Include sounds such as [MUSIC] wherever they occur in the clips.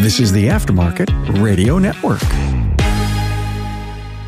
This is the Aftermarket Radio Network.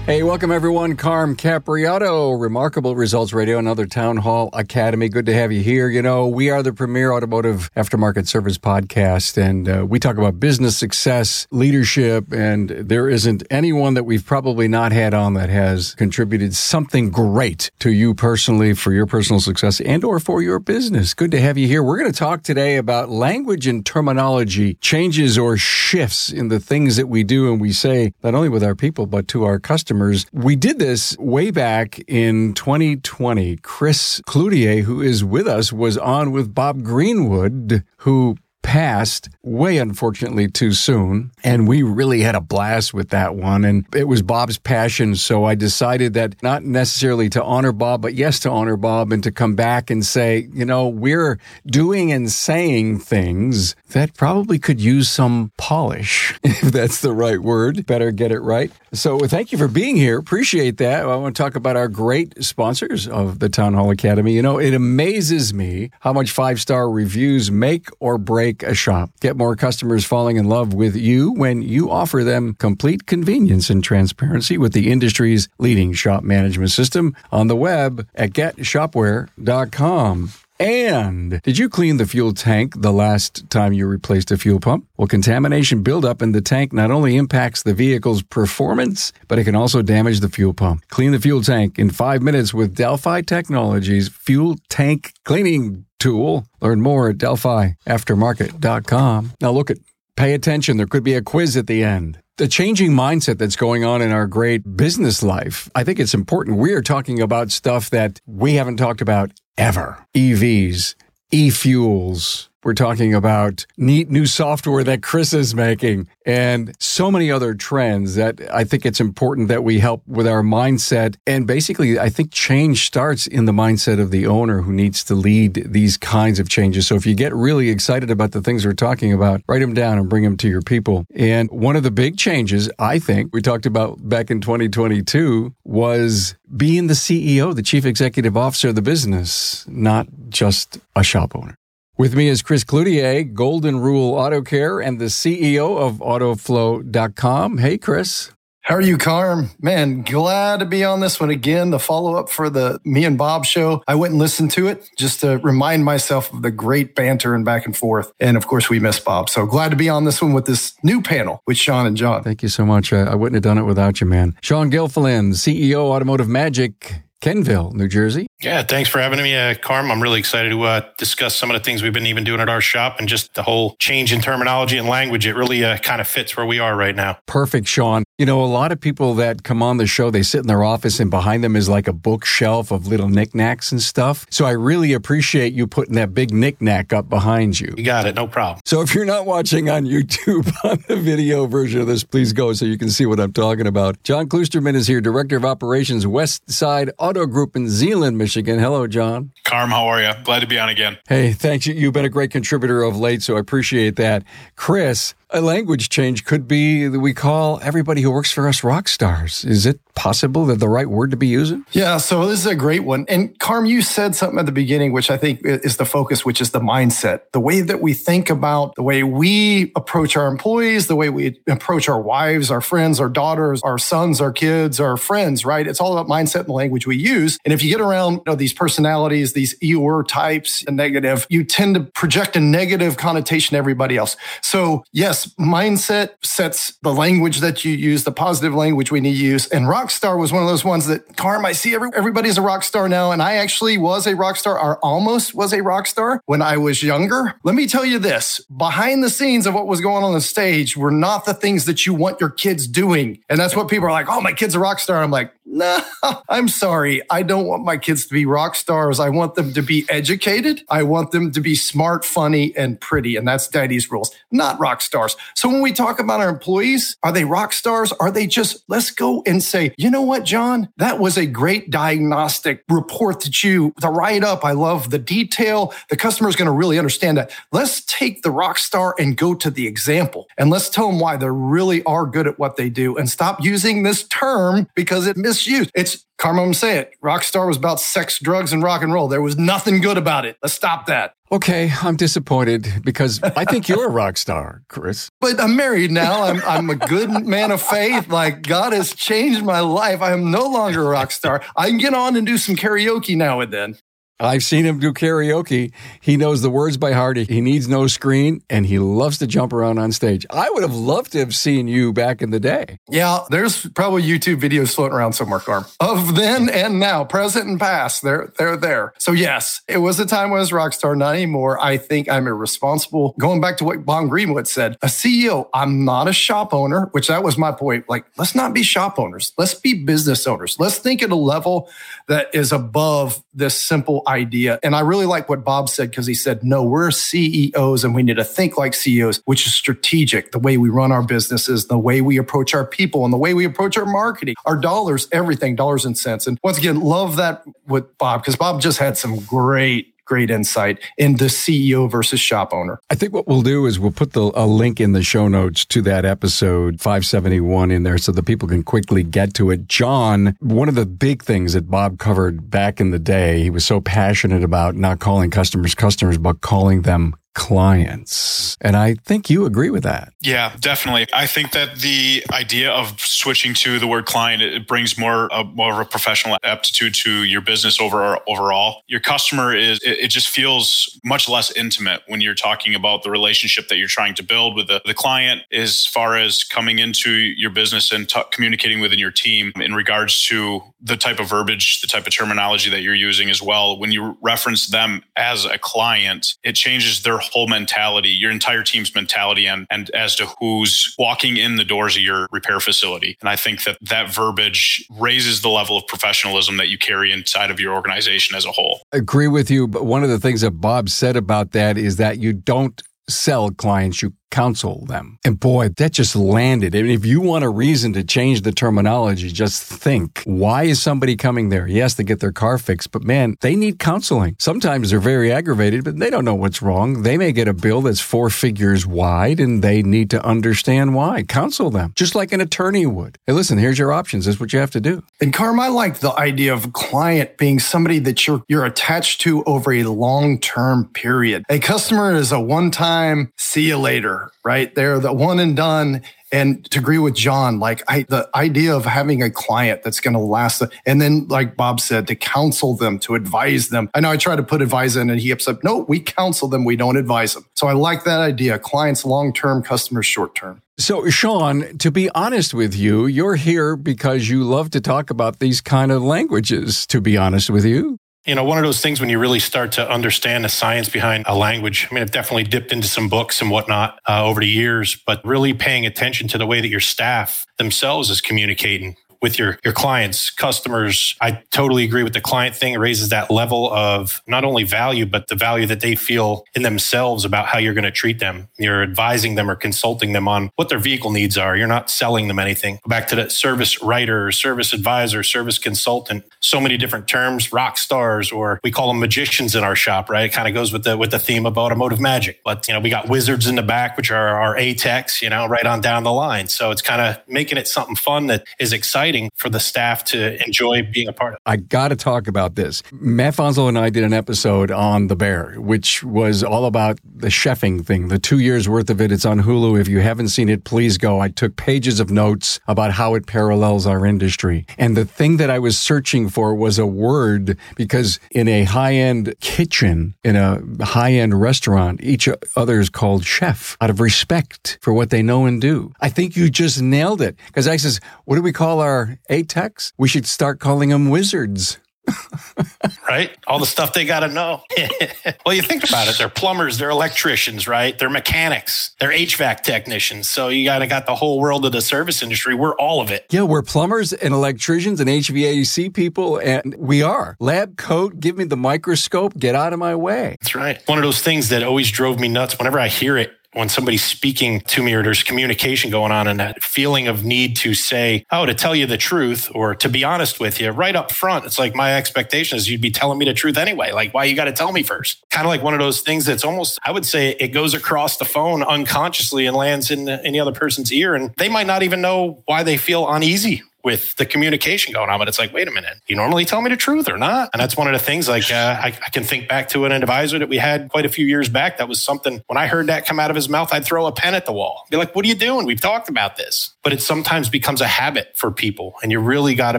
Hey, welcome everyone. Carm Capriotto, Remarkable Results Radio, another Town Hall Academy. Good to have you here. You know, we are the premier automotive aftermarket service podcast, and uh, we talk about business success, leadership, and there isn't anyone that we've probably not had on that has contributed something great to you personally for your personal success and or for your business. Good to have you here. We're going to talk today about language and terminology changes or shifts in the things that we do and we say, not only with our people, but to our customers customers. We did this way back in 2020. Chris Cloutier, who is with us, was on with Bob Greenwood, who passed way unfortunately too soon. And we really had a blast with that one. And it was Bob's passion. So I decided that not necessarily to honor Bob, but yes, to honor Bob and to come back and say, you know, we're doing and saying things that probably could use some polish, [LAUGHS] if that's the right word. Better get it right. So uh, thank you for being here. Appreciate that. I want to talk about our great sponsors of the Town Hall Academy. You know, it amazes me how much five star reviews make or break a shop. Get more customers falling in love with you when you offer them complete convenience and transparency with the industry's leading shop management system on the web at getshopware.com. And did you clean the fuel tank the last time you replaced a fuel pump? Well, contamination buildup in the tank not only impacts the vehicle's performance, but it can also damage the fuel pump. Clean the fuel tank in five minutes with Delphi Technologies Fuel Tank Cleaning Tool. Learn more at delphiaftermarket.com. Now look at Pay attention. There could be a quiz at the end the changing mindset that's going on in our great business life. I think it's important. We are talking about stuff that we haven't talked about ever EVs, e fuels, we're talking about neat new software that Chris is making and so many other trends that I think it's important that we help with our mindset. And basically, I think change starts in the mindset of the owner who needs to lead these kinds of changes. So if you get really excited about the things we're talking about, write them down and bring them to your people. And one of the big changes I think we talked about back in 2022 was being the CEO, the chief executive officer of the business, not just a shop owner. With me is Chris Cloutier, Golden Rule Auto Care, and the CEO of Autoflow.com. Hey, Chris. How are you, Carm? Man, glad to be on this one again. The follow up for the me and Bob show. I went and listened to it just to remind myself of the great banter and back and forth. And of course, we miss Bob. So glad to be on this one with this new panel with Shawn and Jon. Thank you so much. I, I wouldn't have done it without you, man. Shawn Gilfillan, CEO Automotive Magic. Kenvil, New Jersey. Yeah, thanks for having me, uh, Carm. I'm really excited to uh, discuss some of the things we've been even doing at our shop and just the whole change in terminology and language. It really uh, kind of fits where we are right now. Perfect, Shawn. You know, a lot of people that come on the show, they sit in their office and behind them is like a bookshelf of little knickknacks and stuff. So I really appreciate you putting that big knickknack up behind you. You got it, no problem. So if you're not watching on YouTube [LAUGHS] on the video version of this, please go so you can see what I'm talking about. Jon Kloosterman is here, Director of Operations, West Side Auto Group in Zeeland, Michigan. Hello, Jon. Carm, how are you? Glad to be on again. Hey, thanks. You've been a great contributor of late, so I appreciate that. Chris, a language change could be that we call everybody who works for us rock stars. Is it possible that the right word to be using? Yeah, so this is a great one. And Carm, you said something at the beginning, which I think is the focus, which is the mindset, the way that we think about, the way we approach our employees, the way we approach our wives, our friends, our daughters, our sons, our kids, our friends, right? It's all about mindset and the language we use. And if you get around you know, these personalities, these Eeyore types, and negative, you tend to project a negative connotation to everybody else. So yes, mindset sets the language that you use, the positive language we need to use. And rock star was one of those ones that, Carm, I see every, everybody's a rock star now. And I actually was a rock star or almost was a rock star when I was younger. Let me tell you this behind the scenes of what was going on the stage were not the things that you want your kids doing. And that's what people are like, oh, my kid's a rock star. I'm like, no, [LAUGHS] I'm sorry. I don't want my kids to be rock stars. I want them to be educated. I want them to be smart, funny, and pretty. And that's daddy's rules, not rock stars. So when we talk about our employees, are they rock stars? Are they just, let's go and say, you know what, John? That was a great diagnostic report that you, the write up. I love the detail. The customer is going to really understand that. Let's take the rock star and go to the example and let's tell them why they really are good at what they do and stop using this term because it misused. It's Carmen say it. Rockstar was about sex, drugs, and rock and roll. There was nothing good about it. Let's stop that. Okay, I'm disappointed because I think you're a rock star, Chris. [LAUGHS] But I'm married now. I'm, I'm a good man of faith. Like God has changed my life. I am no longer a rock star. I can get on and do some karaoke now and then. I've seen him do karaoke. He knows the words by heart. He needs no screen and he loves to jump around on stage. I would have loved to have seen you back in the day. Yeah, there's probably YouTube videos floating around somewhere, Carm, of then and now, present and past. They're, they're there. So, yes, it was a time when I was rock star, not anymore. I think I'm irresponsible. Going back to what Bob Greenwood said, a CEO, I'm not a shop owner, which that was my point. Like, let's not be shop owners. Let's be business owners. Let's think at a level that is above this simple idea. And I really like what Bob said because he said, no, we're CEOs and we need to think like CEOs, which is strategic, the way we run our businesses, the way we approach our people, and the way we approach our marketing, our dollars, everything, dollars and cents. And once again, love that with Bob because Bob just had some great great insight into CEO versus shop owner. I think what we'll do is we'll put the, a link in the show notes to that episode 571 in there so that people can quickly get to it. Jon, one of the big things that Bob covered back in the day, he was so passionate about not calling customers customers, but calling them clients. And I think you agree with that. Yeah, definitely. I think that the idea of switching to the word client it brings more uh, more of a professional aptitude to your business over overall. Your customer is it, it, just feels much less intimate when you're talking about the relationship that you're trying to build with the, the client as far as coming into your business and t- communicating within your team in regards to the type of verbiage, the type of terminology that you're using as well. When you reference them as a client, it changes their whole mentality, your entire team's mentality, and, and as to who's walking in the doors of your repair facility. And I think that that verbiage raises the level of professionalism that you carry inside of your organization as a whole. I agree with you. But one of the things that Bob said about that is that you don't sell clients, you counsel them. And boy, that just landed. And if you want a reason to change the terminology, just think why is somebody coming there? Yes, to get their car fixed, but man, they need counseling. Sometimes they're very aggravated, but they don't know what's wrong. They may get a bill that's four figures wide and they need to understand why. Counsel them, just like an attorney would. Hey, listen, here's your options. This is what you have to do. And Carm, I like the idea of a client being somebody that you're you're attached to over a long-term period. A customer is a one-time see you later right? They're the one and done. And to agree with Jon, like I, the idea of having a client that's going to last, and then like Bob said, to counsel them, to advise them. I know I try to put advise in, and he upset. No, we counsel them, we don't advise them. So I like that idea. Clients long term, customers short term. So, Shawn, to be honest with you, you're here because you love to talk about these kind of languages, to be honest with you you know, one of those things when you really start to understand the science behind a language. I mean, I've definitely dipped into some books and whatnot uh, over the years, but really paying attention to the way that your staff themselves is communicating with your your clients, customers. I totally agree with the client thing. It raises that level of not only value, but the value that they feel in themselves about how you're going to treat them. You're advising them or consulting them on what their vehicle needs are. You're not selling them anything. Back to the service writer, service advisor, service consultant. So many different terms, rock stars, or we call them magicians in our shop, right? It kind of goes with the with the theme of automotive magic. But you know, we got wizards in the back, which are our A techs, you know, right on down the line. So it's kind of making it something fun that is exciting exciting for the staff to enjoy being a part of. I got to talk about this. Matt Fanslau and I did an episode on The Bear, which was all about the chefing thing, the two years worth of it. It's on Hulu. If you haven't seen it, please go. I took pages of notes about how it parallels our industry. And the thing that I was searching for was a word because in a high end kitchen, in a high end restaurant, each other is called chef out of respect for what they know and do. I think you just nailed it because I says, what do we call our our A techs, we should start calling them wizards. [LAUGHS] right? All the stuff they got to know. [LAUGHS] well, you think about it. They're plumbers, they're electricians, right? They're mechanics, they're HVAC technicians. So you got to got the whole world of the service industry. We're all of it. Yeah, we're plumbers and electricians and HVAC people. And we are. Lab coat, give me the microscope, get out of my way. That's right. One of those things that always drove me nuts whenever I hear it when somebody's speaking to me or there's communication going on and that feeling of need to say, oh, to tell you the truth or to be honest with you right up front, it's like my expectation is you'd be telling me the truth anyway. Like, why you got to tell me first? Kind of like one of those things that's almost, I would say it goes across the phone unconsciously and lands in any other person's ear. And they might not even know why they feel uneasy with the communication going on. But it's like, wait a minute, you normally tell me the truth or not? And that's one of the things like uh, I, I, can think back to an advisor that we had quite a few years back. That was something when I heard that come out of his mouth, I'd throw a pen at the wall. Be like, what are you doing? We've talked about this. But it sometimes becomes a habit for people. And you really got to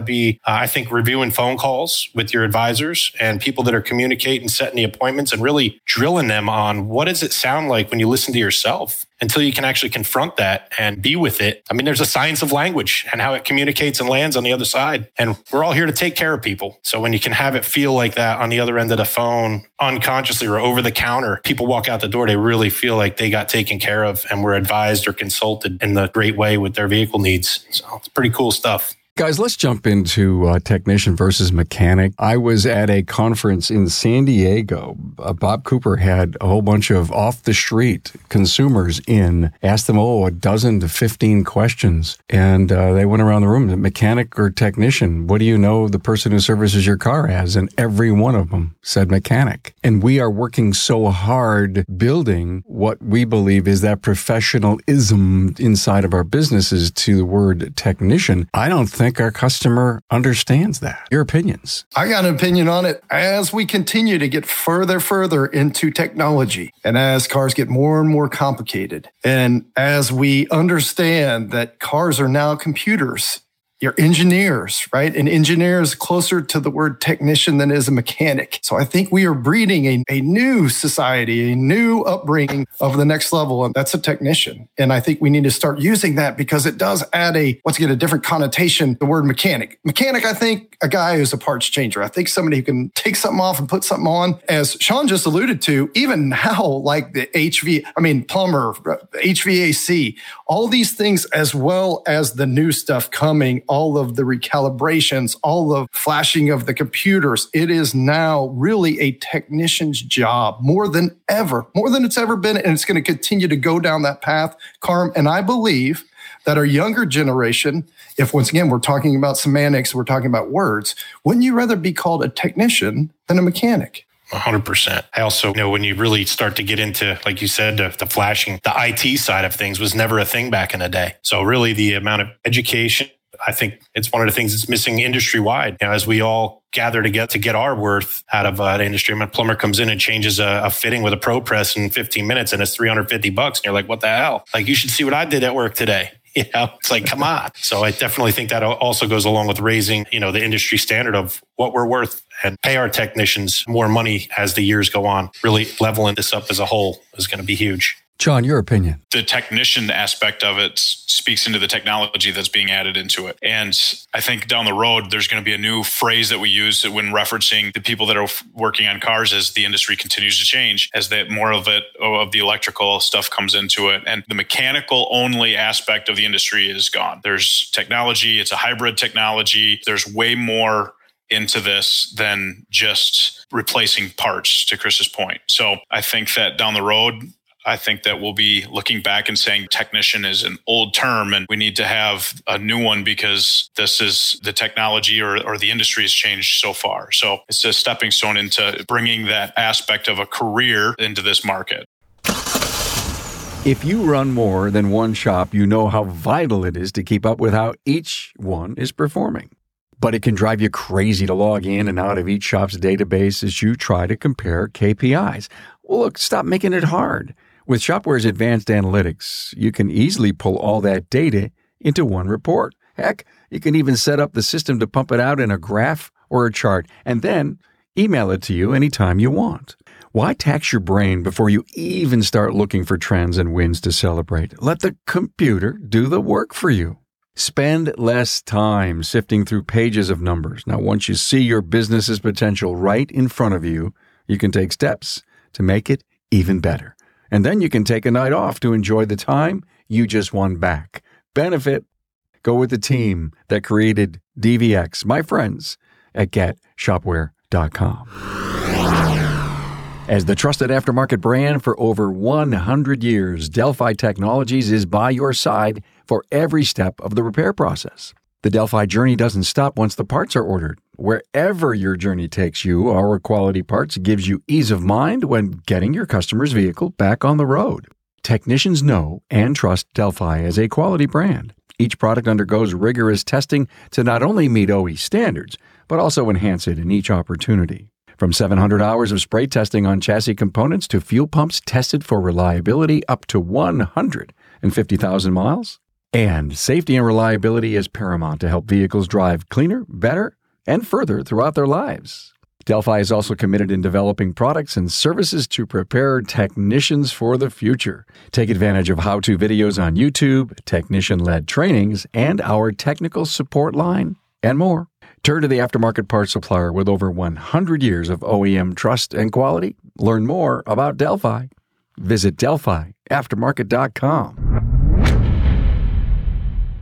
be, uh, I think, reviewing phone calls with your advisors and people that are communicating, setting the appointments, and really drilling them on what does it sound like when you listen to yourself until you can actually confront that and be with it. I mean, there's a science of language and how it communicates and lands on the other side. And we're all here to take care of people. So when you can have it feel like that on the other end of the phone, unconsciously or over the counter, people walk out the door, they really feel like they got taken care of and were advised or consulted in the great way with their vehicle needs. So it's pretty cool stuff. Guys, let's jump into uh, technician versus mechanic. I was at a conference in San Diego. Uh, Bob Cooper had a whole bunch of off the street consumers in, asked them, oh, a dozen to 15 questions. And uh, they went around the room, mechanic or technician, what do you know the person who services your car as? And every one of them said mechanic. And we are working so hard building what we believe is that professionalism inside of our businesses to the word technician. I don't think think our customer understands that? Your opinions? I got an opinion on it. As we continue to get further, further into technology, and as cars get more and more complicated, and as we understand that cars are now computers your engineers, right? An engineer is closer to the word technician than is a mechanic. So I think we are breeding a, a new society, a new upbringing of the next level. And that's a technician. And I think we need to start using that because it does add a, once again, a different connotation, the word mechanic. Mechanic, I think a guy who's a parts changer. I think somebody who can take something off and put something on. As Sean just alluded to, even now, like the HV, I mean, plumber, uh, HVAC, all these things, as well as the new stuff coming all of the recalibrations, all the flashing of the computers. It is now really a technician's job more than ever, more than it's ever been. And it's going to continue to go down that path, Carm. And I believe that our younger generation, if once again we're talking about semantics, we're talking about words, wouldn't you rather be called a technician than a mechanic? 100%. I also know when you really start to get into, like you said, the, the, flashing, the IT side of things was never a thing back in the day. So, really, the amount of education I think it's one of the things that's missing industry wide. You know, as we all gather to get to get our worth out of uh, the industry. When a plumber comes in and changes a, a, fitting with a pro press in 15 minutes and it's 350 bucks, and you're like, what the hell? Like, you should see what I did at work today. [LAUGHS] You know, it's like, come on. [LAUGHS] So I definitely think that also goes along with raising, you know, the industry standard of what we're worth and pay our technicians more money as the years go on. Really leveling this up as a whole is going to be huge. Jon, your opinion. The technician aspect of it speaks into the technology that's being added into it. And I think down the road, there's going to be a new phrase that we use when referencing the people that are working on cars as the industry continues to change, as that more of it, of the electrical stuff comes into it. And the mechanical only aspect of the industry is gone. There's technology, it's a hybrid technology. There's way more into this than just replacing parts to Chris's point. So I think that down the road, I think that we'll be looking back and saying technician is an old term and we need to have a new one because this is the technology or, or the industry has changed so far. So it's a stepping stone into bringing that aspect of a career into this market. If you run more than one shop, you know how vital it is to keep up with how each one is performing. But it can drive you crazy to log in and out of each shop's database as you try to compare KPIs. Well, look, stop making it hard. With Shopware's advanced analytics, you can easily pull all that data into one report. Heck, you can even set up the system to pump it out in a graph or a chart and then email it to you anytime you want. Why tax your brain before you even start looking for trends and wins to celebrate? Let the computer do the work for you. Spend less time sifting through pages of numbers. Now, once you see your business's potential right in front of you, you can take steps to make it even better. And then you can take a night off to enjoy the time you just won back. Benefit. Go with the team that created DVX, my friends at getshopware.com. As the trusted aftermarket brand for over 100 years, Delphi Technologies is by your side for every step of the repair process. The Delphi journey doesn't stop once the parts are ordered. Wherever your journey takes you, our quality parts gives you ease of mind when getting your customer's vehicle back on the road. Technicians know and trust Delphi as a quality brand. Each product undergoes rigorous testing to not only meet OE standards, but also enhance it in each opportunity. From 700 hours of spray testing on chassis components to fuel pumps tested for reliability up to 150,000 miles. And safety and reliability is paramount to help vehicles drive cleaner, better, and further throughout their lives. Delphi is also committed in developing products and services to prepare technicians for the future. Take advantage of how to videos on YouTube, technician led trainings, and our technical support line, and more. Turn to the aftermarket parts supplier with over 100 years of OEM trust and quality. Learn more about Delphi. Visit DelphiAftermarket.com.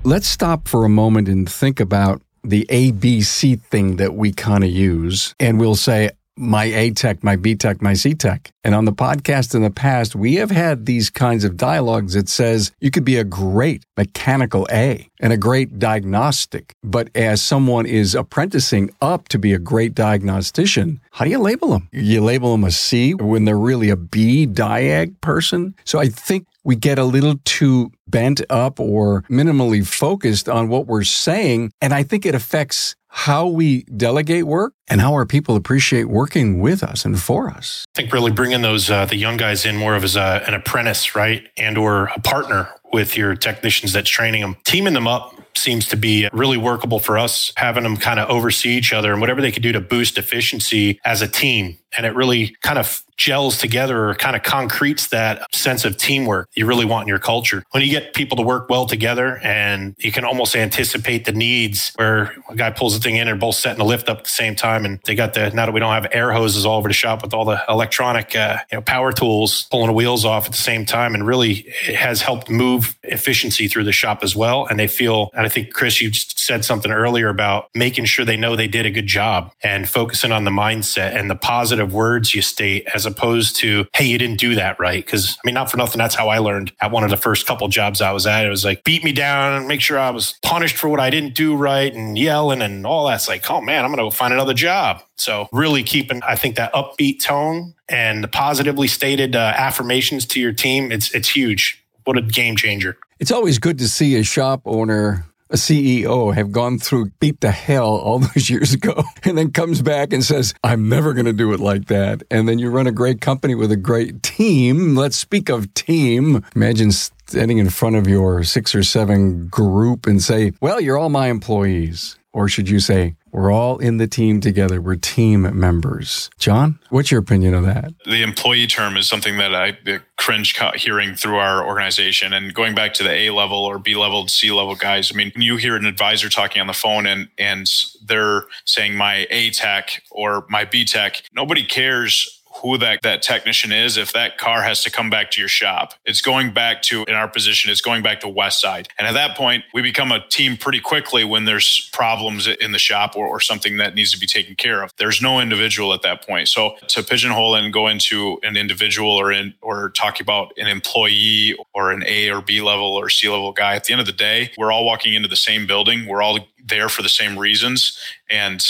Let's stop for a moment and think about the ABC thing that we kind of use. And we'll say, my A tech, my B tech, my C tech. And on the podcast in the past, we have had these kinds of dialogues that says you could be a great mechanical A and a great diagnostic. But as someone is apprenticing up to be a great diagnostician, how do you label them? You label them a C when they're really a B diag person. So I think we get a little too bent up or minimally focused on what we're saying. And I think it affects how we delegate work and how our people appreciate working with us and for us. I think really bringing those uh, the young guys in more of as a, an apprentice, right, and or a partner with your technicians that's training them, teaming them up seems to be really workable for us, having them kind of oversee each other and whatever they could do to boost efficiency as a team. And it really kind of gels together or kind of concretes that sense of teamwork you really want in your culture. When you get people to work well together and you can almost anticipate the needs where a guy pulls the thing in and both setting the lift up at the same time. And they got the, now that we don't have air hoses all over the shop with all the electronic, uh, you know, power tools pulling the wheels off at the same time. And really it has helped move efficiency through the shop as well. And they feel, and I think Chris, you said something earlier about making sure they know they did a good job and focusing on the mindset and the positive words you state as opposed to, hey, you didn't do that right. Cause I mean, not for nothing, that's how I learned at one of the first couple jobs I was at. It was like, beat me down and make sure I was punished for what I didn't do right and yelling and all that's like, oh man, I'm going to go find another job. So really keeping, I think that upbeat tone and the positively stated uh, affirmations to your team, it's, it's huge. What a game changer. It's always good to see a shop owner a CEO have gone through beat the hell all [LAUGHS] those years ago and then comes back and says, I'm never going to do it like that. And then you run a great company with a great team. Let's speak of team. Imagine standing in front of your six or seven group and say, well, you're all my employees. Or should you say, we're all in the team together. We're team members. Jon, what's your opinion of that? The employee term is something that I cringe hearing through our organization. And going back to the A level or B level, C level guys, I mean, you hear an advisor talking on the phone and, and they're saying my A tech or my B tech, nobody cares who that, that technician is if that car has to come back to your shop. It's going back to, in our position, it's going back to West Side. And at that point, we become a team pretty quickly when there's problems in the shop or, or something that needs to be taken care of. There's no individual at that point. So to pigeonhole and go into an individual or in, or talk about an employee or an A or B level or C level guy, at the end of the day, we're all walking into the same building. We're all there for the same reasons. And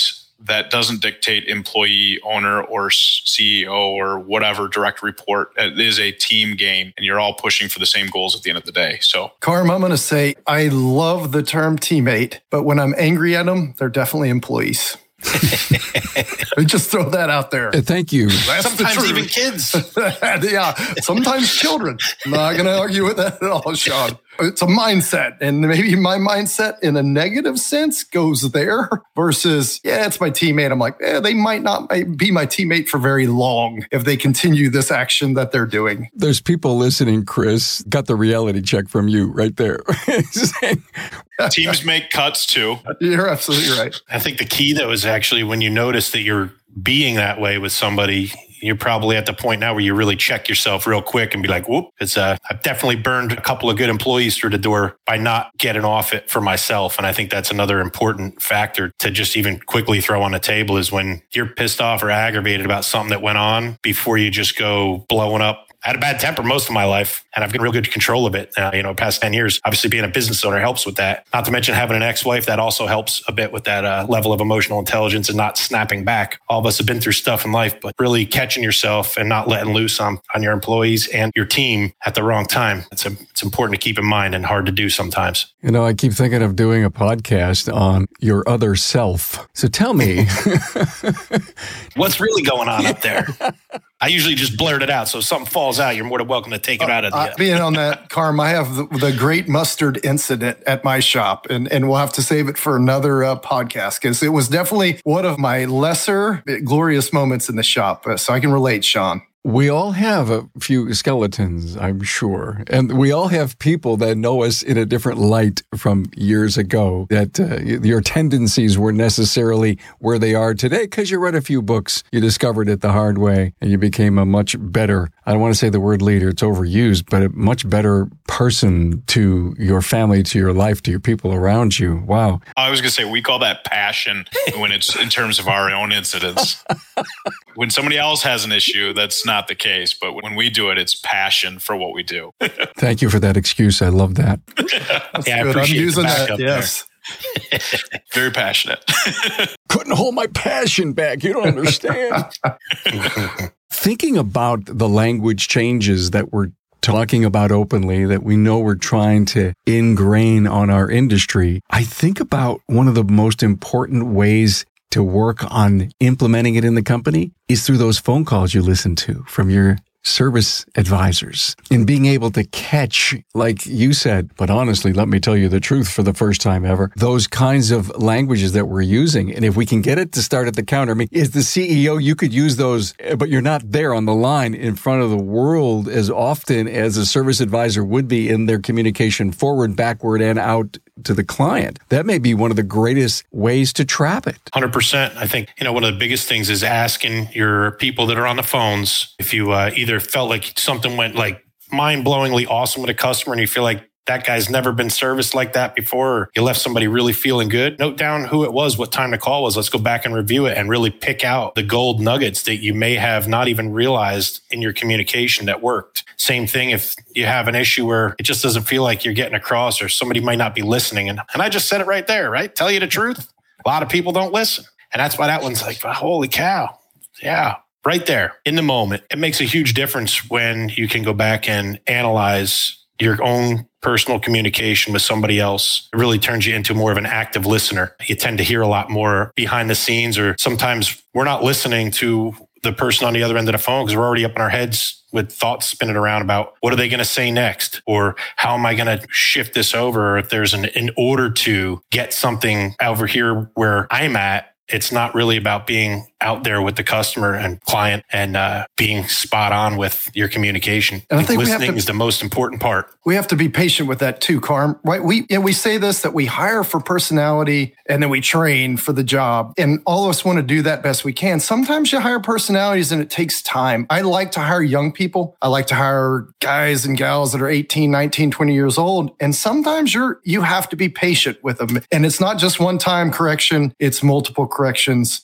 that doesn't dictate employee, owner, or CEO or whatever direct report. It is a team game, and you're all pushing for the same goals at the end of the day. So, Carm, I'm going to say I love the term teammate, but when I'm angry at them, they're definitely employees. [LAUGHS] just throw that out there. Uh, thank you. That's sometimes even kids. [LAUGHS] yeah, sometimes children. I'm not going to argue with that at all, Shawn it's a mindset and maybe my mindset in a negative sense goes there [LAUGHS] versus yeah it's my teammate. I'm like eh, they might not be my teammate for very long if they continue this action that they're doing. There's people listening chris got the reality check from you right there. [LAUGHS] [LAUGHS] Teams make cuts too. You're absolutely right. I think the key though is actually when you notice that you're being that way with somebody you're probably at the point now where you really check yourself real quick and be like, whoop, it's uh, I've definitely burned a couple of good employees through the door by not getting off it for myself. And I think that's another important factor to just even quickly throw on the table is when you're pissed off or aggravated about something that went on before you just go blowing up I had a bad temper most of my life, and I've got real good control of it. Uh, you know, past 10 years, obviously being a business owner helps with that. Not to mention having an ex wife that also helps a bit with that uh, level of emotional intelligence and not snapping back. All of us have been through stuff in life, but really catching yourself and not letting loose on, on your employees and your team at the wrong time. It's, a, it's important to keep in mind and hard to do sometimes. You know, I keep thinking of doing a podcast on your other self. So tell me, [LAUGHS] what's really going on up there? [LAUGHS] I usually just blurt it out. So if something falls out, you're more than welcome to take it out of the. Uh, being on that, [LAUGHS] Carm, I have the, the, great mustard incident at my shop, and, and we'll have to save it for another uh, podcast because it was definitely one of my lesser glorious moments in the shop. Uh, so I can relate, Shawn. We all have a few skeletons, I'm sure. And we all have people that know us in a different light from years ago, that uh, your tendencies were necessarily where they are today because you read a few books, you discovered it the hard way, and you became a much better, I don't want to say the word leader, it's overused, but a much better person to your family, to your life, to your people around you. Wow. I was going to say, we call that passion when it's in terms of our own incidents. [LAUGHS] when somebody else has an issue, that's not the case. But when we do it, it's passion for what we do. [LAUGHS] Thank you for that excuse. I love that. [LAUGHS] yeah, I am using that. Yes. [LAUGHS] Very passionate. Couldn't hold my passion back. You don't understand. Thinking about the language changes that we're talking about openly that we know we're trying to ingrain on our industry, I think about one of the most important ways to work on implementing it in the company is through those phone calls you listen to from your service advisors and being able to catch, like you said, but honestly, let me tell you the truth for the first time ever, those kinds of languages that we're using. And if we can get it to start at the counter, I mean, as the CEO, you could use those, eh, but you're not there on the line in front of the world as often as a service advisor would be in their communication forward, backward, and out to the client. That may be one of the greatest ways to trap it. 100%. I think, you know, one of the biggest things is asking your people that are on the phones if you uh, either felt like something went like mind blowingly awesome with a customer and you feel like that guy's never been serviced like that before, or you left somebody really feeling good. Note down who it was, what time the call was. Let's go back and review it and really pick out the gold nuggets that you may have not even realized in your communication that worked. Same thing if you have an issue where it just doesn't feel like you're getting across or somebody might not be listening. And, and I just said it right there, right? Tell you the truth. A lot of people don't listen. And that's why that one's like, holy cow. Yeah, right there in the moment. It makes a huge difference when you can go back and analyze your own personal communication with somebody else. It really turns you into more of an active listener. You tend to hear a lot more behind the scenes, or sometimes we're not listening to the person on the other end of the phone because we're already up in our heads with thoughts spinning around about what are they going to say next or how am I going to shift this over? Or if there's an, in order to get something over here where I'm at, it's not really about being out there with the customer and client and uh, being spot on with your communication. And I think listening to, is the most important part. We have to be patient with that too, Carm. Right? We and we say this that we hire for personality and then we train for the job, and all of us want to do that best we can. Sometimes you hire personalities and it takes time. I like to hire young people. I like to hire guys and gals that are 18, 19, 20 years old, and sometimes you're you have to be patient with them. And it's not just one time correction; it's multiple corrections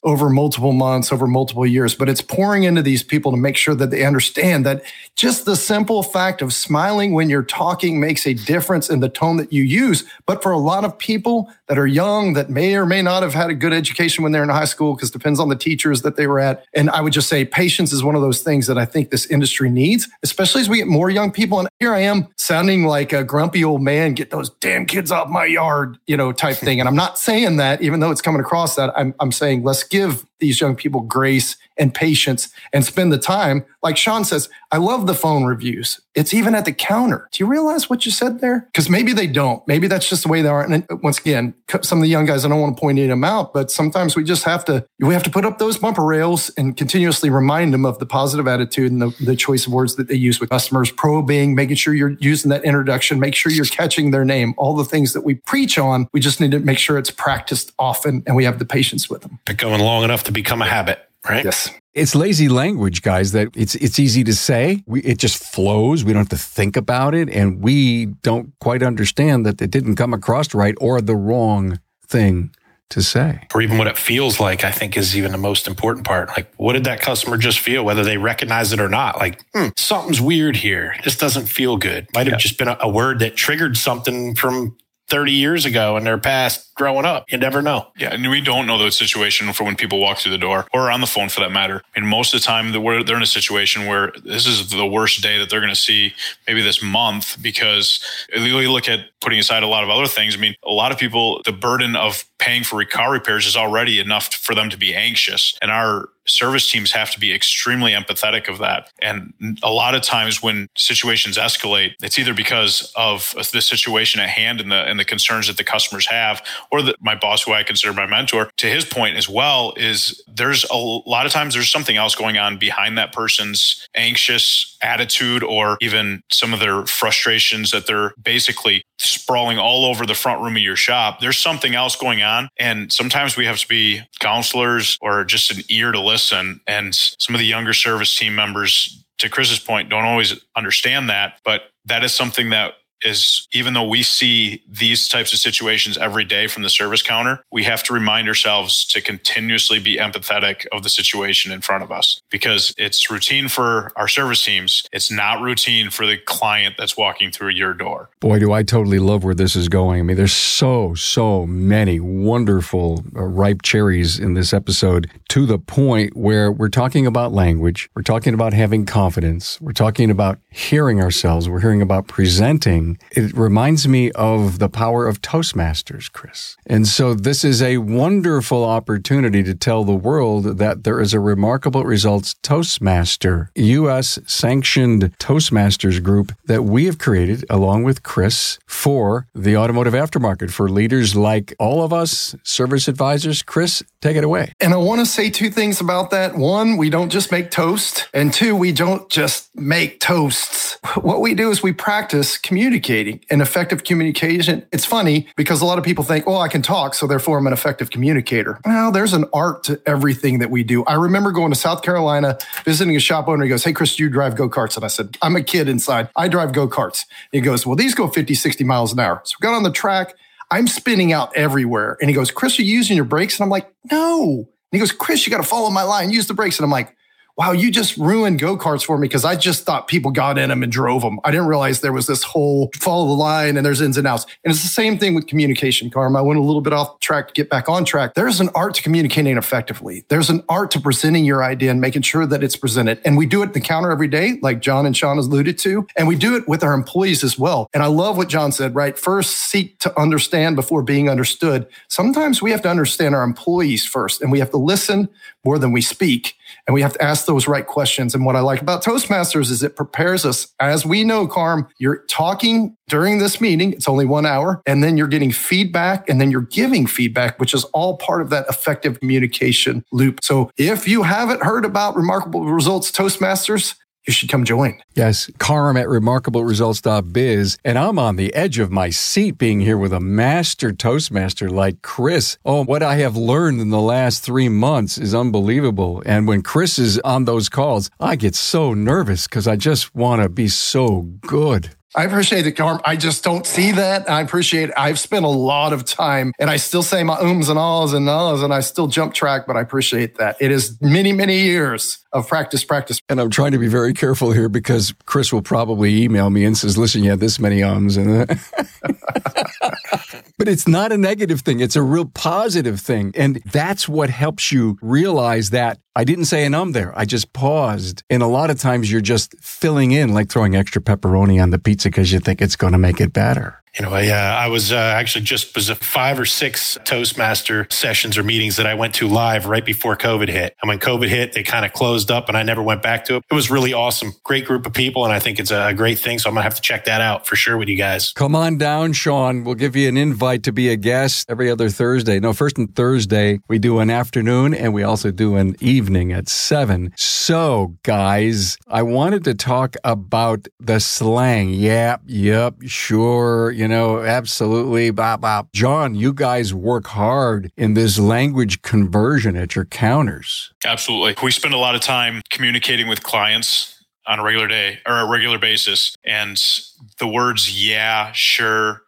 over multiple months over multiple years, but it's pouring into these people to make sure that they understand that just the simple fact of smiling when you're talking makes a difference in the tone that you use. But for a lot of people that are young, that may or may not have had a good education when they're in high school, because it depends on the teachers that they were at. And I would just say patience is one of those things that I think this industry needs, especially as we get more young people. And here I am sounding like a grumpy old man, get those damn kids off my yard, you know, type thing. And I'm not saying that, even though it's coming across that, I'm, I'm saying let's give these young people grace and patience and spend the time. Like Shawn says, I love the phone reviews. It's even at the counter. Do you realize what you said there? Because maybe they don't. Maybe that's just the way they are. And uh, once again, some of the young guys, I don't want to point them out, but sometimes we just have to, we have to put up those bumper rails and continuously remind them of the positive attitude and the, the choice of words that they use with customers, probing, making sure you're using that introduction, make sure you're catching their name, all the things that we preach on. We just need to make sure it's practiced often and we have the patience with them. Been going long enough to become a habit right? Yes. It's lazy language, guys, that it's it's easy to say. We, it just flows. We don't have to think about it. And we don't quite understand that it didn't come across right or the wrong thing to say. Or even what it feels like, I think is even the most important part. Like, what did that customer just feel, whether they recognize it or not? Like, hmm, something's weird here. This doesn't feel good. Might have yeah. just been a, a word that triggered something from 30 years ago in their past growing up. You never know. Yeah, and we don't know the situation for when people walk through the door or on the phone for that matter. Mean, most of the time they're in a situation where this is the worst day that they're going to see maybe this month because if you look at putting aside a lot of other things. I mean, a lot of people, the burden of paying for car repairs is already enough for them to be anxious. And our service teams have to be extremely empathetic of that. And a lot of times when situations escalate, it's either because of the situation at hand and the and the concerns that the customers have, or that my boss, who I consider my mentor, to his point as well, is there's a lot of times there's something else going on behind that person's anxious attitude or even some of their frustrations that they're basically sprawling all over the front room of your shop. There's something else going on. And sometimes we have to be counselors or just an ear to listen. And some of the younger service team members, to Chris's point, don't always understand that. But that is something that is even though we see these types of situations every day from the service counter, we have to remind ourselves to continuously be empathetic of the situation in front of us because it's routine for our service teams. It's not routine for the client that's walking through your door. Boy, do I totally love where this is going. I mean, there's so, so many wonderful uh, ripe cherries in this episode to the point where we're talking about language. We're talking about having confidence. We're talking about hearing ourselves. We're hearing about presenting it reminds me of the power of Toastmasters, Chris. And so this is a wonderful opportunity to tell the world that there is a remarkable results Toastmaster, U.S. sanctioned Toastmasters group that we have created along with Chris for the automotive aftermarket for leaders like all of us, service advisors. Chris, take it away. And I want to say two things about that. One, we don't just make toast. And two, we don't just make toasts. What we do is we practice communicating and effective communication. It's funny because a lot of people think, oh, I can talk, so therefore I'm an effective communicator. Well, there's an art to everything that we do. I remember going to South Carolina, visiting a shop owner. He goes, Hey, Chris, do you drive go karts? And I said, I'm a kid inside. I drive go karts. He goes, Well, these go 50, 60 miles an hour. So we got on the track. I'm spinning out everywhere. And he goes, Chris, are you using your brakes? And I'm like, No. And he goes, Chris, you got to follow my line, use the brakes. And I'm like, wow, you just ruined go karts for me because I just thought people got in them and drove them. I didn't realize there was this whole follow the line and there's ins and outs. And it's the same thing with communication, Carm. I went a little bit off track to get back on track. There's an art to communicating effectively. There's an art to presenting your idea and making sure that it's presented. And we do it at the counter every day, like Jon and Shawn alluded to. And we do it with our employees as well. And I love what Jon said, right? First, seek to understand before being understood. Sometimes we have to understand our employees first and we have to listen more than we speak. And we have to ask those right questions. And what I like about Toastmasters is it prepares us. As we know, Carm, you're talking during this meeting. It's only one hour. And then you're getting feedback and then you're giving feedback, which is all part of that effective communication loop. So if you haven't heard about Remarkable Results Toastmasters, you should come join. Yes, Carm at remarkableresults.biz. And I'm on the edge of my seat being here with a master Toastmaster like Chris. Oh, what I have learned in the last three months is unbelievable. And when Chris is on those calls, I get so nervous because I just want to be so good. I appreciate it, Carm. I just don't see that. I appreciate it. I've spent a lot of time and I still say my ums and ahs and ahs and I still jump track, but I appreciate that. It is many, many years of practice, practice. And I'm trying to be very careful here because Chris will probably email me and says, listen, you had this many ums. And uh. [LAUGHS] but it's not a negative thing. It's a real positive thing. And that's what helps you realize that I didn't say an um there. I just paused. And a lot of times you're just filling in, like throwing extra pepperoni on the pizza because you think it's going to make it better. You know, I, uh, I was uh, actually just was five or six Toastmaster sessions or meetings that I went to live right before COVID hit. And when COVID hit, they kind of closed up and I never went back to it. It was really awesome. Great group of people. And I think it's a great thing. So I'm going to have to check that out for sure with you guys. Come on down, Shawn. We'll give you an invite to be a guest every other Thursday. No, first and Thursday, we do an afternoon and we also do an evening at seven. So, guys, I wanted to talk about the slang. Yep, yep, sure you know, absolutely. Bop, bop. Jon, you guys work hard in this language conversion at your counters. Absolutely. We spend a lot of time communicating with clients on a regular day or a regular basis. And the words, yeah, sure,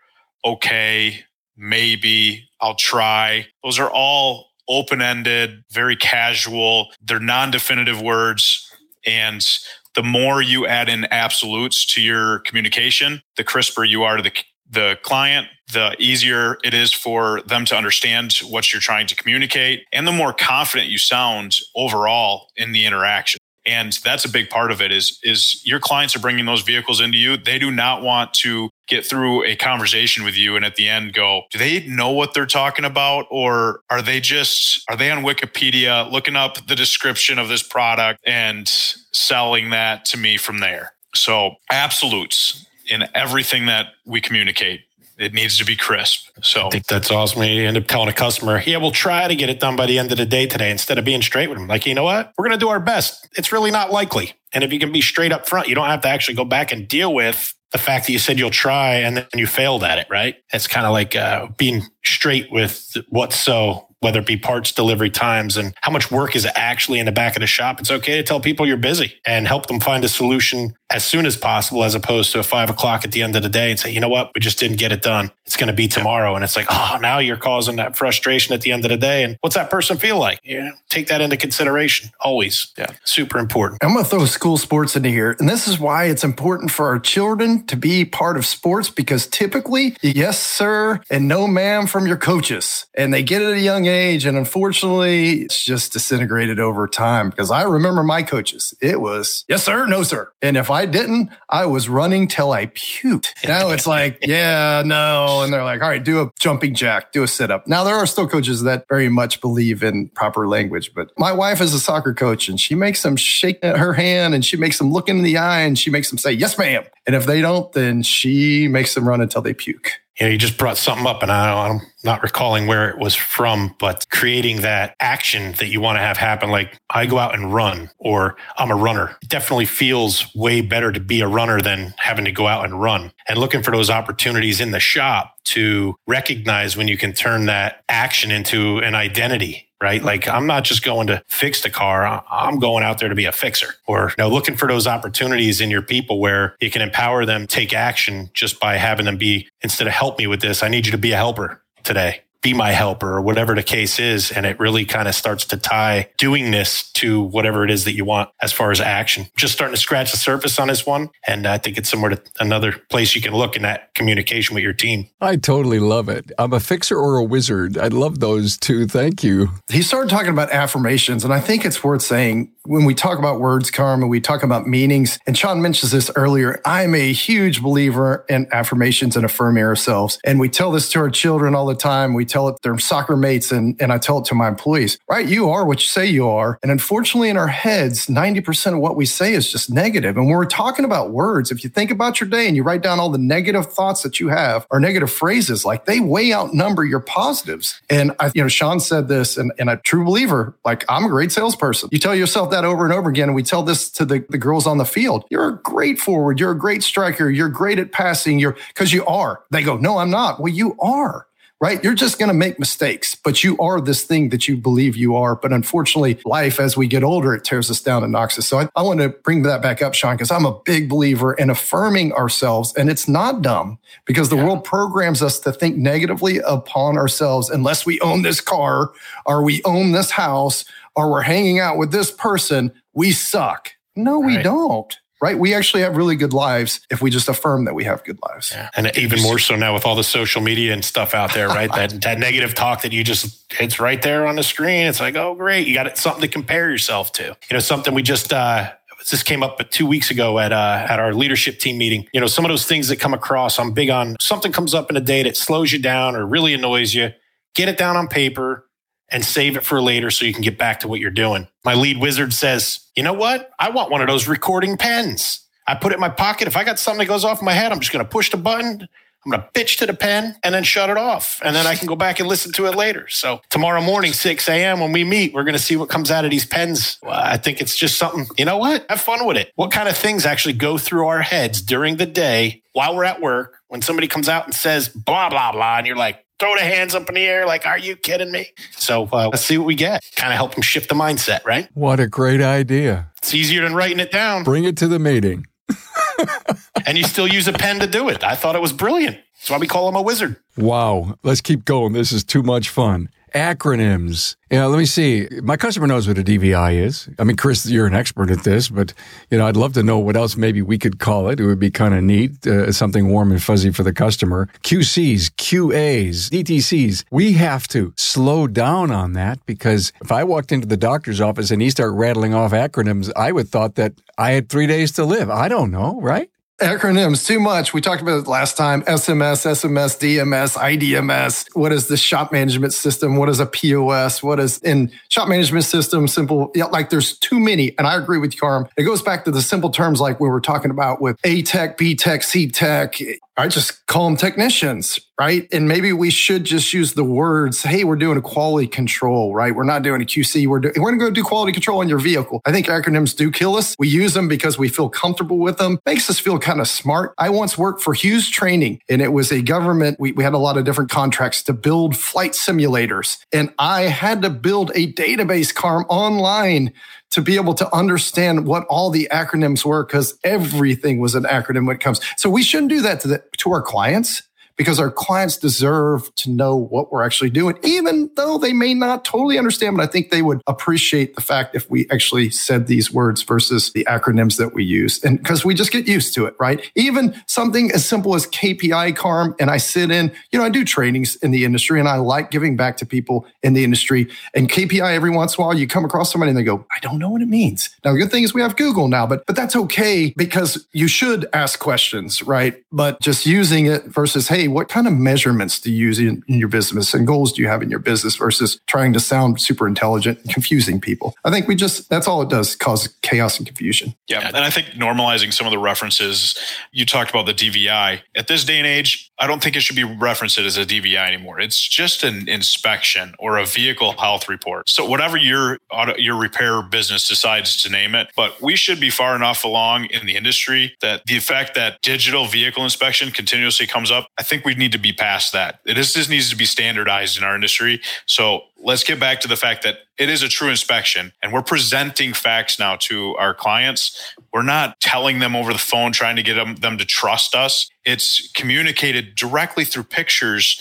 okay, maybe, I'll try. Those are all open ended, very casual. They're non definitive words. And the more you add in absolutes to your communication, the crisper you are to the, the client, the easier it is for them to understand what you're trying to communicate, and the more confident you sound overall in the interaction. And that's a big part of it is is your clients are bringing those vehicles into you. They do not want to get through a conversation with you and at the end go do they know what they're talking about? Or are they just are they on wikipedia looking up the description of this product and selling that to me from there? So absolutes in everything that we communicate it needs to be crisp. So I think that's awesome. You end up telling a customer, yeah, we'll try to get it done by the end of the day today instead of being straight with them. Like, you know what? We're going to do our best. It's really not likely. And if you can be straight up front, you don't have to actually go back and deal with the fact that you said you'll try and then you failed at it, right? It's kind of like uh, being straight with what's so whether it be parts delivery times and how much work is actually in the back of the shop. It's okay to tell people you're busy and help them find a solution as soon as possible, as opposed to five o'clock at the end of the day and say, you know what, we just didn't get it done. It's going to be tomorrow. And it's like, oh, now you're causing that frustration at the end of the day. And what's that person feel like? Yeah. take that into consideration always. Yeah. Super important. I'm going to throw school sports into here. And this is why it's important for our children to be part of sports because typically, yes, sir, and no, ma'am from your coaches. And they get it at a young age. And unfortunately, it's just disintegrated over time because I remember my coaches. It was, yes, sir, no, sir. And if I didn't, I was running till I puked. Now it's [LAUGHS] like, yeah, no. And they're like, all right, do a jumping jack, do a sit up. Now there are still coaches that very much believe in proper language, but my wife is a soccer coach and she makes them shake her hand and she makes them look in the eye and she makes them say, yes, ma'am. And if they don't, then she makes them run until they puke you know, you just brought something up, and I, am not recalling where it was from, but creating that action that you want to have happen. Like I go out and run, or I'm a runner. It definitely feels way better to be a runner than having to go out and run. And looking for those opportunities in the shop to recognize when you can turn that action into an identity right? Like I'm not just going to fix the car. I'm going out there to be a fixer or you know, looking for those opportunities in your people where you can empower them, take action just by having them be, instead of help me with this, I need you to be a helper today be my helper or whatever the case is. And it really kind of starts to tie doing this to whatever it is that you want as far as action. Just starting to scratch the surface on this one. And I think it's somewhere to another place you can look in that communication with your team. I totally love it. I'm a fixer or a wizard. I love those two. Thank you. He started talking about affirmations. And I think it's worth saying when we talk about words, Carm, and we talk about meanings, and Shawn mentions this earlier, I'm a huge believer in affirmations and affirming ourselves. And we tell this to our children all the time. We tell it to their soccer mates and, and I tell it to my employees, right? You are what you say you are. And unfortunately, in our heads, 90% of what we say is just negative. And when we're talking about words, if you think about your day and you write down all the negative thoughts that you have or negative phrases, like they way outnumber your positives. And I, you know, Shawn said this and, and a true believer, like I'm a great salesperson. You tell yourself that over and over again. And we tell this to the, the girls on the field. You're a great forward. You're a great striker. You're great at passing. You're because you are. They go, no, I'm not. Well, you are right? You're just going to make mistakes, but you are this thing that you believe you are. But unfortunately, life as we get older, it tears us down and knocks us. So I, I want to bring that back up, Shawn, because I'm a big believer in affirming ourselves. And it's not dumb because the yeah. world programs us to think negatively upon ourselves unless we own this car or we own this house or we're hanging out with this person. We suck. No, right. we don't right? We actually have really good lives if we just affirm that we have good lives. Yeah. And even more so now with all the social media and stuff out there, right? that [LAUGHS] that negative talk that you just it's right there on the screen. It's like, oh great, you got something to compare yourself to. You know, something we just uh this came up two weeks ago at uh, at our leadership team meeting. You know, some of those things that come across, I'm big on. Something comes up in a day that slows you down or really annoys you. Get it down on paper and save it for later so you can get back to what you're doing. My lead wizard says, you know what? I want one of those recording pens. I put it in my pocket. If I got something that goes off my head, I'm just going to push the button. I'm going to bitch to the pen and then shut it off. And then I can go back and listen to it later. So tomorrow morning, 6 a.m., when we meet, we're going to see what comes out of these pens. Well, I think it's just something, you know what? Have fun with it. What kind of things actually go through our heads during the day while we're at work when somebody comes out and says blah, blah, blah. And you're like, throw the hands up in the air like, are you kidding me? So uh, let's see what we get. Kind of help them shift the mindset, right? What a great idea. It's easier than writing it down. Bring it to the meeting. [LAUGHS] and you still use a pen to do it. I thought it was brilliant. That's why we call him a wizard. Wow. Let's keep going. This is too much fun. Acronyms. Yeah, let me see. My customer knows what a DVI is. I mean, Chris, you're an expert at this, but you know, I'd love to know what else maybe we could call it. It would be kind of neat, uh, something warm and fuzzy for the customer. QCs, QAs, DTCs. We have to slow down on that because if I walked into the doctor's office and he started rattling off acronyms, I would thought that I had three days to live. I don't know, right? Acronyms too much. We talked about it last time. SMS, SMS, DMS, IDMS. What is the shop management system? What is a POS? What is in shop management system? Simple. Yeah, like there's too many. And I agree with you, Carm. It goes back to the simple terms like we were talking about with A tech, B tech, C tech. I just call them technicians, right? And maybe we should just use the words, hey, we're doing a quality control, right? We're not doing a QC. We're, do- we're going to go do quality control on your vehicle. I think acronyms do kill us. We use them because we feel comfortable with them, makes us feel kind of smart. I once worked for Hughes Training, and it was a government. We, we had a lot of different contracts to build flight simulators. And I had to build a database, Carm, online to be able to understand what all the acronyms were because everything was an acronym when it comes. So we shouldn't do that to the, to our clients because our clients deserve to know what we're actually doing, even though they may not totally understand. But I think they would appreciate the fact if we actually said these words versus the acronyms that we use. And because we just get used to it, right? Even something as simple as KPI CARM, and I sit in, you know, I do trainings in the industry and I like giving back to people in the industry. And KPI, every once in a while, you come across somebody and they go, I don't know what it means. Now, the good thing is we have Google now, but, but that's okay because you should ask questions, right? But just using it versus, hey, what kind of measurements do you use in, in, your business and goals do you have in your business versus trying to sound super intelligent and confusing people? I think we just, that's all it does, cause chaos and confusion. Yeah. And I think normalizing some of the references, you talked about the DVI. At this day and age, I don't think it should be referenced as a DVI anymore. It's just an inspection or a vehicle health report. So whatever your auto, your repair business decides to name it, but we should be far enough along in the industry that the fact that digital vehicle inspection continuously comes up, I think think we need to be past that. It is, just needs to be standardized in our industry. So let's get back to the fact that it is a true inspection and we're presenting facts now to our clients. We're not telling them over the phone, trying to get them, them to trust us. It's communicated directly through pictures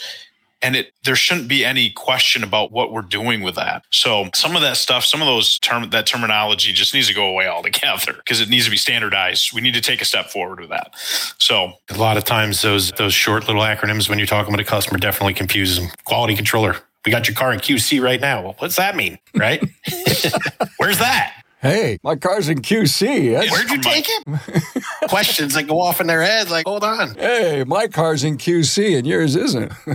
and it there shouldn't be any question about what we're doing with that. So some of that stuff, some of those term that terminology just needs to go away altogether because it needs to be standardized. We need to take a step forward with that. So a lot of times those those short little acronyms when you're talking with a customer definitely confuses them. Quality controller. We got your car in QC right now. Well, what's that mean? Right? [LAUGHS] Where's that? Hey, my car's in QC. That's Where'd you take it? [LAUGHS] Questions that go off in their heads like, hold on. Hey, my car's in QC and yours isn't. [LAUGHS]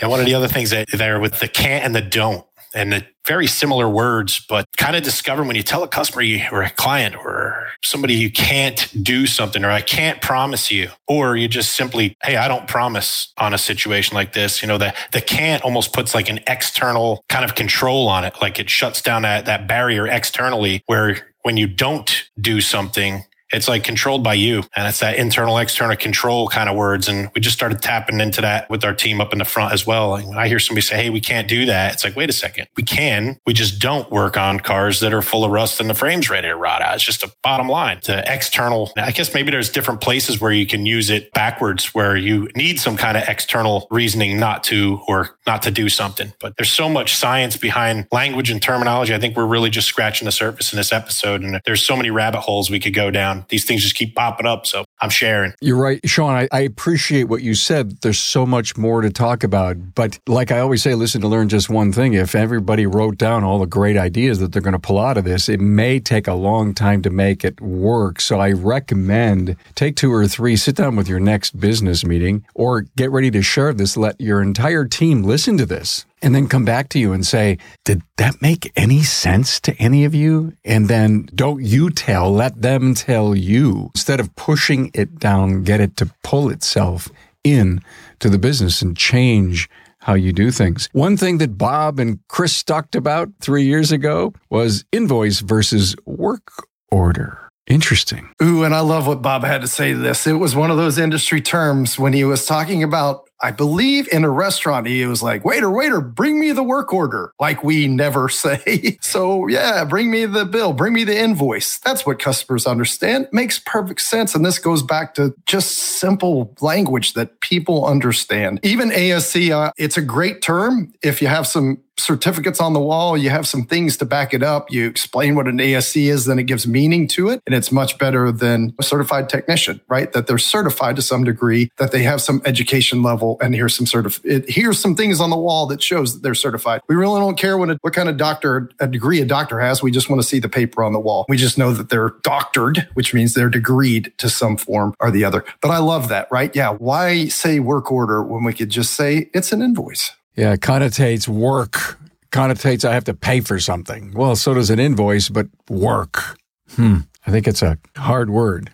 and one of the other things that there with the can't and the don't and very similar words, but kind of discover when you tell a customer or a client or somebody you can't do something or I can't promise you, or you just simply, hey, I don't promise on a situation like this. You know, the, the can't almost puts like an external kind of control on it. Like it shuts down that, that barrier externally where when you don't do something, it's like controlled by you. And it's that internal, external control kind of words. And we just started tapping into that with our team up in the front as well. Like when I hear somebody say, Hey, we can't do that. It's like, wait a second. We can. We just don't work on cars that are full of rust and the frame's ready to rot out. It's just a bottom line. The external, I guess maybe there's different places where you can use it backwards where you need some kind of external reasoning not to or not to do something. But there's so much science behind language and terminology. I think we're really just scratching the surface in this episode. And there's so many rabbit holes we could go down these things just keep popping up. So I'm sharing. You're right, Sean. I, I appreciate what you said. There's so much more to talk about. But like I always say, listen to learn just one thing. If everybody wrote down all the great ideas that they're going to pull out of this, it may take a long time to make it work. So I recommend take two or three, sit down with your next business meeting or get ready to share this. Let your entire team listen to this and then come back to you and say, Did that make any sense to any of you? And then don't you tell, let them tell you. Instead of pushing it down, get it to pull itself in to the business and change how you do things. One thing that Bob and Chris talked about three years ago was invoice versus work order. Interesting. Ooh, and I love what Bob had to say to this. It was one of those industry terms when he was talking about I believe in a restaurant, he was like, waiter, waiter, bring me the work order, like we never [LAUGHS] say. so, yeah, bring me the bill, bring me the invoice. That's what customers understand. Makes perfect sense. And this goes back to just simple language that people understand. Even ASE, uh, it's a great term if you have some certificates on the wall, you have some things to back it up, you explain what an ASE is, then it gives meaning to it. And it's much better than a certified technician, right? That they're certified to some degree, that they have some education level, and here's some sort of, it, here's some things on the wall that shows that they're certified. We really don't care what, a, what kind of doctor, a degree a doctor has. We just want to see the paper on the wall. We just know that they're doctored, which means they're degreed to some form or the other. But I love that, right? Yeah. Why say work order when we could just say it's an invoice? Yeah, connotates work, connotates I have to pay for something. Well, so does an invoice, but work. Hmm. I think it's a hard word.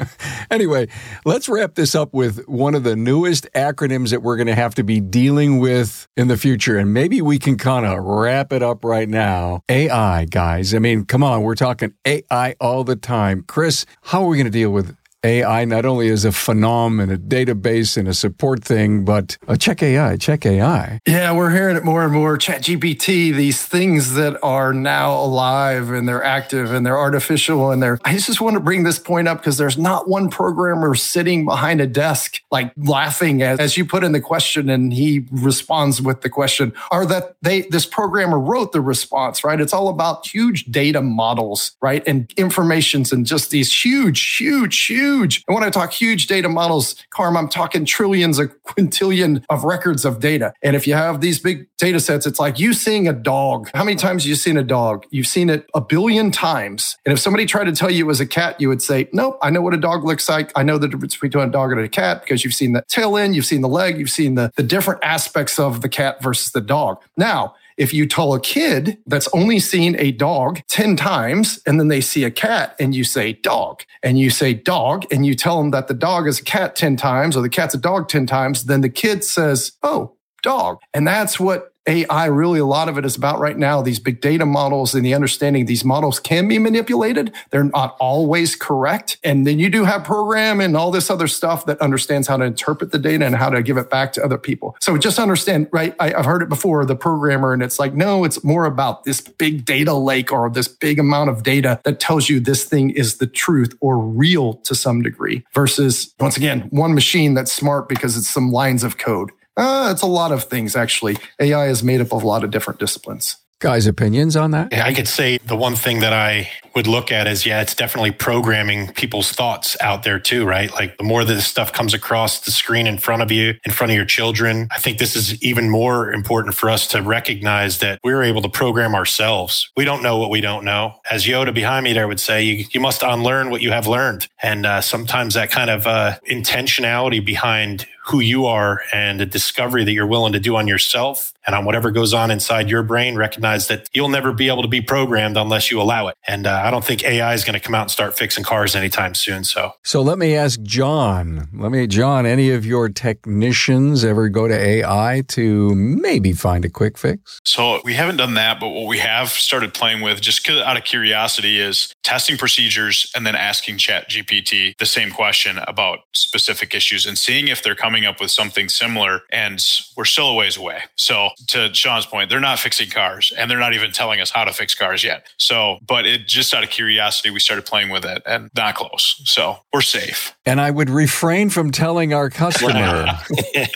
[LAUGHS] anyway, let's wrap this up with one of the newest acronyms that we're going to have to be dealing with in the future. And maybe we can kind of wrap it up right now. AI, guys. I mean, come on, we're talking AI all the time. Chris, how are we going to deal with AI not only as a phenom and a database and a support thing, but uh, check AI, check AI. Yeah, we're hearing it more and more. Chat GPT, these things that are now alive and they're active and they're artificial and they're. I just want to bring this point up because there's not one programmer sitting behind a desk like laughing as, as you put in the question and he responds with the question. Or that they this programmer wrote the response, right? It's all about huge data models, right? And informations and just these huge, huge, huge huge. And when I talk huge data models, Carm, I'm talking trillions, of quintillion of records of data. And if you have these big data sets, it's like you seeing a dog. How many times have you seen a dog? You've seen it a billion times. And if somebody tried to tell you it was a cat, you would say, nope, I know what a dog looks like. I know the difference between a dog and a cat because you've seen the tail end, you've seen the leg, you've seen the, the different aspects of the cat versus the dog. Now, if you tell a kid that's only seen a dog 10 times and then they see a cat and you say dog and you say dog and you tell them that the dog is a cat 10 times or the cat's a dog 10 times, then the kid says, oh, dog. And that's what AI, really a lot of it is about right now. These big data models and the understanding these models can be manipulated. They're not always correct. And then you do have program and all this other stuff that understands how to interpret the data and how to give it back to other people. So just understand, right? I, have heard it before, the programmer, and it's like, no, it's more about this big data lake or this big amount of data that tells you this thing is the truth or real to some degree versus once again, one machine that's smart because it's some lines of code. Uh, it's a lot of things, actually. AI is made up of a lot of different disciplines. Guys, opinions on that? Yeah, I could say the one thing that I would look at is yeah, it's definitely programming people's thoughts out there too, right? Like the more this stuff comes across the screen in front of you, in front of your children, I think this is even more important for us to recognize that we're able to program ourselves. We don't know what we don't know. As Yoda behind me there would say, you, you must unlearn what you have learned. And uh, sometimes that kind of uh, intentionality behind who you are and the discovery that you're willing to do on yourself and on whatever goes on inside your brain, recognize that you'll never be able to be programmed unless you allow it. And uh, I don't think AI is going to come out and start fixing cars anytime soon. So, so let me ask Jon. Let me, Jon, any of your technicians ever go to AI to maybe find a quick fix? So we haven't done that, but what we have started playing with, just out of curiosity, is testing procedures and then asking Chat GPT the same question about specific issues and seeing if they're coming coming up with something similar and we're still a ways away. So to Shawn's point, they're not fixing cars and they're not even telling us how to fix cars yet. So, but it just out of curiosity, we started playing with it and not close. So we're safe. And I would refrain from telling our customer,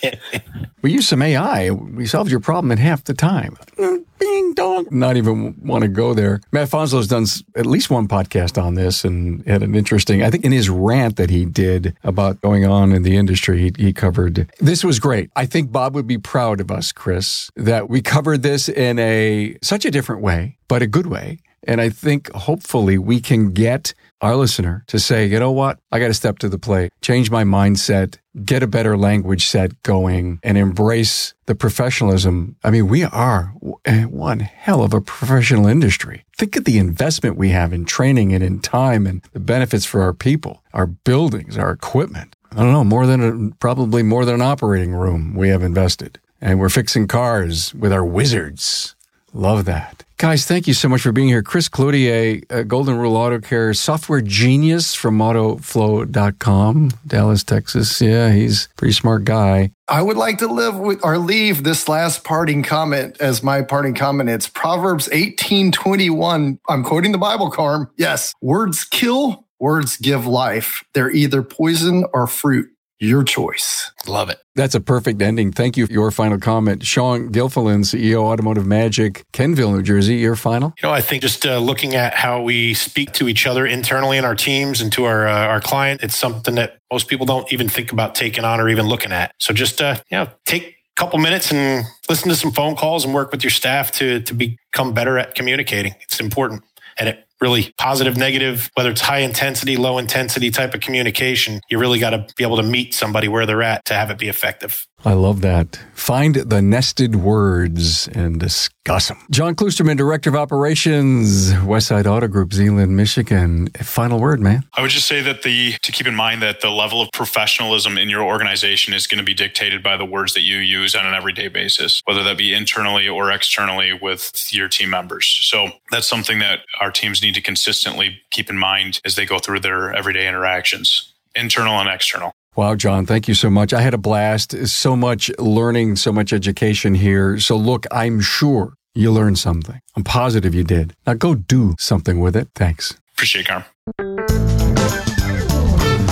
[LAUGHS] we use some AI. We solved your problem in half the time mm, bing dong. Not even want to go there. Matt Fanslau has done at least one podcast on this and had an interesting, I think in his rant that he did about going on in the industry, he, he covered this was great. I think Bob would be proud of us, Chris, that we covered this in a such a different way, but a good way. And I think hopefully we can get our listener to say, you know what? I got to step to the plate, change my mindset, get a better language set going, and embrace the professionalism. I mean, we are one hell of a professional industry. Think of the investment we have in training and in time and the benefits for our people, our buildings, our equipment. I don't know, more than a, probably more than an operating room we have invested. And we're fixing cars with our wizards. Love that. Guys, thank you so much for being here. Chris Cloutier, uh, Golden Rule Auto Care software genius from autoflow.com, Dallas, Texas. Yeah, he's a pretty smart guy. I would like to live with or leave this last parting comment as my parting comment. It's Proverbs 18:21. I'm quoting the Bible, Carm. Yes, words kill, words give life. They're either poison or fruit. Your choice. Love it. That's a perfect ending. Thank you for your final comment. Shawn Gilfillan, CEO, Automotive Magic, Kenvil, New Jersey, your final? You know, I think just uh, looking at how we speak to each other internally in our teams and to our, uh, our client, it's something that most people don't even think about taking on or even looking at. So just, uh, you know, take a couple minutes and listen to some phone calls and work with your staff to, to become better at communicating. It's important. And it really positive, negative, whether it's high intensity, low intensity type of communication, you really got to be able to meet somebody where they're at to have it be effective. I love that. Find the nested words and discuss them. Jon Kloosterman, Director of Operations, Westside Auto Group, Zeeland, Michigan. Final word, man. I would just say that the to keep in mind that the level of professionalism in your organization is going to be dictated by the words that you use on an everyday basis, whether that be internally or externally with your team members. So that's something that our teams need to consistently keep in mind as they go through their everyday interactions, internal and external. Wow, Jon, thank you so much. I had a blast. So much learning, so much education here. So, look, I'm sure you learned something. I'm positive you did. Now go do something with it. Thanks. Appreciate it, Carm.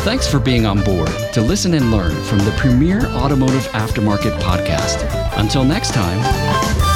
Thanks for being on board to listen and learn from the premier automotive aftermarket podcast. Until next time.